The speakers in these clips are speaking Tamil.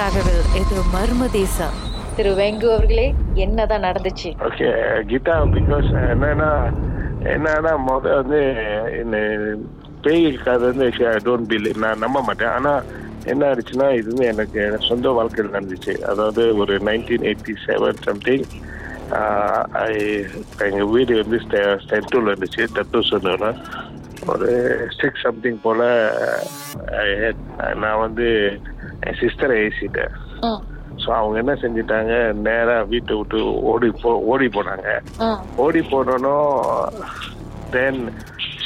டிராவல் இது மர்ம தேசம்? திரு வெங்கு அவர்களே என்னதான் நடந்துச்சு? ஓகே கீதா பிகாஸ் என்னன்னா என்னன்னா முத வந்து இந்த பேய் கதை வந்து டோன்ட் பிலீவ் நான் நம்ப மாட்டேன். ஆனா என்ன ஆயிடுச்சுன்னா இது வந்து எனக்கு சொந்த வாழ்க்கையில் நடந்துச்சு. அதாவது ஒரு நைன்டீன் எயிட்டி செவன் சம்திங் எங்கள் வீடு வந்து சென்டூரில் இருந்துச்சு. தட்டு சொன்னா ஒரு சிக்ஸ் சம்திங் போல் நான் வந்து என் சிஸ்டரை ஏசிட்டேன் ஸோ அவங்க என்ன செஞ்சிட்டாங்க நேரா வீட்டை விட்டு ஓடி போ ஓடி போனாங்க ஓடி போனோம் தென்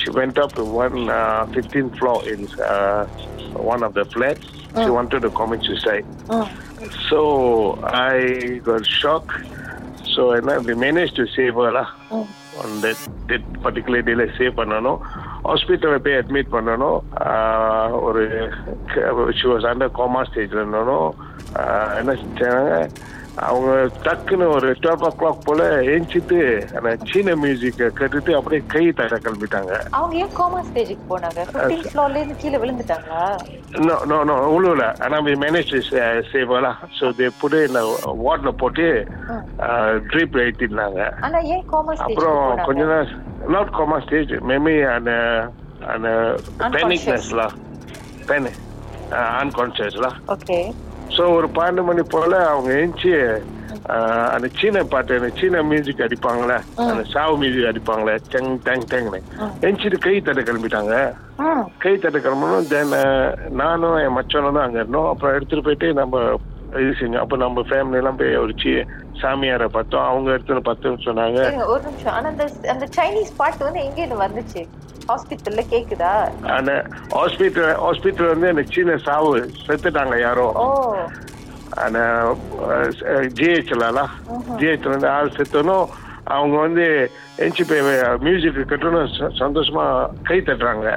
she went up to one uh, 15th floor in uh, one of the flats. She wanted to commit suicide. ம். So I got shocked. So and then we managed to save her lah. Mm. On that, that particular day, like save பண்ணணும் ஹாஸ்பிட்டலில் போய் அட்மிட் பண்ணணும் ஒரு ஷி வாஸ் அண்டர் கோமா ஸ்டேஜில் இருந்தாலும் என்ன செஞ்சாங்க? அவங்க டக்குன்னு ஒரு டுவெல் ஓ கிளாக் போல ஏஞ்சிட்டு அந்த சீன மியூசிக்கை கேட்டுட்டு அப்படியே கை தட்ட கிளம்பிட்டாங்க. அவங்க ஏன் கோமா ஸ்டேஜுக்கு போனாங்க? ஃபிஃப்டீன் ஃப்ளோர்ல இருந்து கீழே விழுந்துட்டாங்களா? நோ நோ நோ உழுவல. ஆனால் வி மேனேஜ் சேவலா ஸோ தே புட்டு இந்த வார்டில் போட்டு ட்ரிப் ஏற்றிருந்தாங்க ஆனா ஏன் கோமா ஸ்டேஜ் அப்புறம் கொஞ்ச நேரம் நாட் கோமா ஸ்டேஜ் மேபி அந்த அந்த பேனிக்னஸ்லாம் பேனி அன்கான்சியஸ்லாம் ஓகே ஸோ ஒரு பன்னெண்டு மணி போல அவங்க எழுந்துச்சு அந்த சீன பாட்டு அந்த சீன மியூசிக் அடிப்பாங்களே அந்த சாவு மியூசிக் அடிப்பாங்களே டெங் டெங் டெங்னு. எழுச்சிட்டு கை தட்ட கிளம்பிட்டாங்க. கை தட்ட கிளம்பணும் தென் நானும் என் மச்சனும் தான் அங்கே இருந்தோம். அப்புறம் எடுத்துட்டு போயிட்டு நம்ம இது செஞ்சோம். அப்போ நம்ம ஃபேமிலி எல்லாம் போய் ஒரு சி சாமியாரை பார்த்தோம். அவங்க எடுத்துன்னு பத்துன்னு சொன்னாங்க. ஒரு நிமிஷம். அந்த அந்த சைனீஸ் பாட்டு வந்து எங்க இருந்து வந்துச்சு? ஹாஸ்பிட்டல்ல கேக்குதா? அந்த ஹாஸ்பிட்டல் ஹாஸ்பிட்டல் வந்து அந்த சீன சாவு செத்துட்டாங்க யாரோ. அந்த ஜிஹெச்லாம் ஜிஹெச்ல வந்து ஆள் செத்தனும் அவங்க வந்து என்சி மியூசிக் கட்டணும் சந்தோஷமா கை தட்டுறாங்க.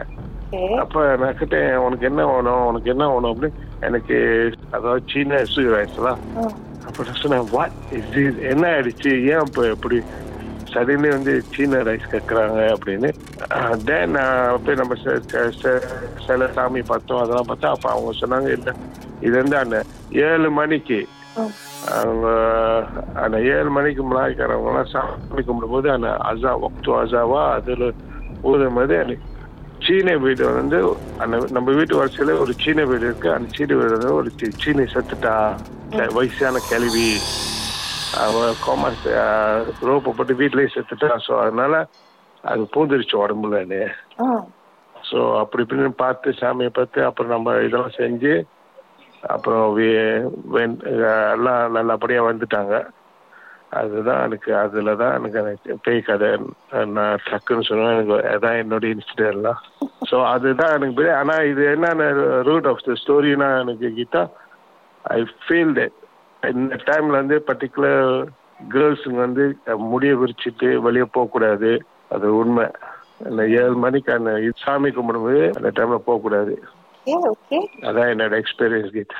அப்ப நான் கிட்டேன் உனக்கு என்ன வேணும்? உனக்கு என்ன வேணும்? அப்படின்னு. எனக்கு அதாவது சீன சுயராய்ஸ்லாம் அப்ப நான் சொன்னேன் என்ன ஆயிடுச்சு? ஏன் இப்போ இப்படி சடன்லி வந்து சீன ரைஸ் கேட்குறாங்க அப்படின்னு. தென் போய் நம்ம சில சாமி பார்த்தோம் அதெல்லாம் பார்த்தா அப்போ அவங்க சொன்னாங்க இல்லை இது வந்து அந்த ஏழு மணிக்கு. அவங்க அந்த ஏழு மணிக்கு முன்னாடிக்காரவங்கலாம் சாமி கும்பிடும்போது அந்த அசா ஒக்து அசாவா அதில் ஊதும் போது அந்த சீன வீடு வந்து அந்த நம்ம வீட்டு வரிசையில ஒரு சீன வீடு இருக்கு அந்த சீன வீடு வந்து ஒரு சீனி செத்துட்டா வயசான கேள்வி. அவ காமர்ஸ் ரோப்பை போட்டு வீட்லயே செத்துட்டா. ஸோ அதனால அது பூந்துருச்சு உடம்புலன்னு ஸோ அப்படி இப்படின்னு பார்த்து சாமியை பார்த்து அப்புறம் நம்ம இதெல்லாம் செஞ்சு அப்புறம் எல்லாம் நல்லபடியாக வந்துட்டாங்க. அதுதான் எனக்கு அதில் தான் எனக்கு அந்த பேய் கதை நான் டக்குன்னு சொன்னேன். எனக்கு அதான் என்னோட இன்சிடென்ட்லாம் ஸோ அதுதான் எனக்கு பெரிய ஆனால் இது என்னென்ன ரூட் ஆஃப் த ஸ்டோரினா எனக்கு கீதா ஐ ஃபீல் தட் இந்த டைம்ல வந்து பர்டிகுலர் கேர்ள்ஸுங்க வந்து முடிய விரிச்சிட்டு வெளியே போகக்கூடாது அது உண்மை. அந்த ஏழு மணிக்கு அந்த சாமி கும்பிடும்போது அந்த டைம்ல போகக்கூடாது அதான் என்னோட எக்ஸ்பீரியன்ஸ் கீதா.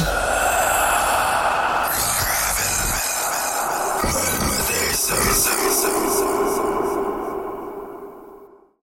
down.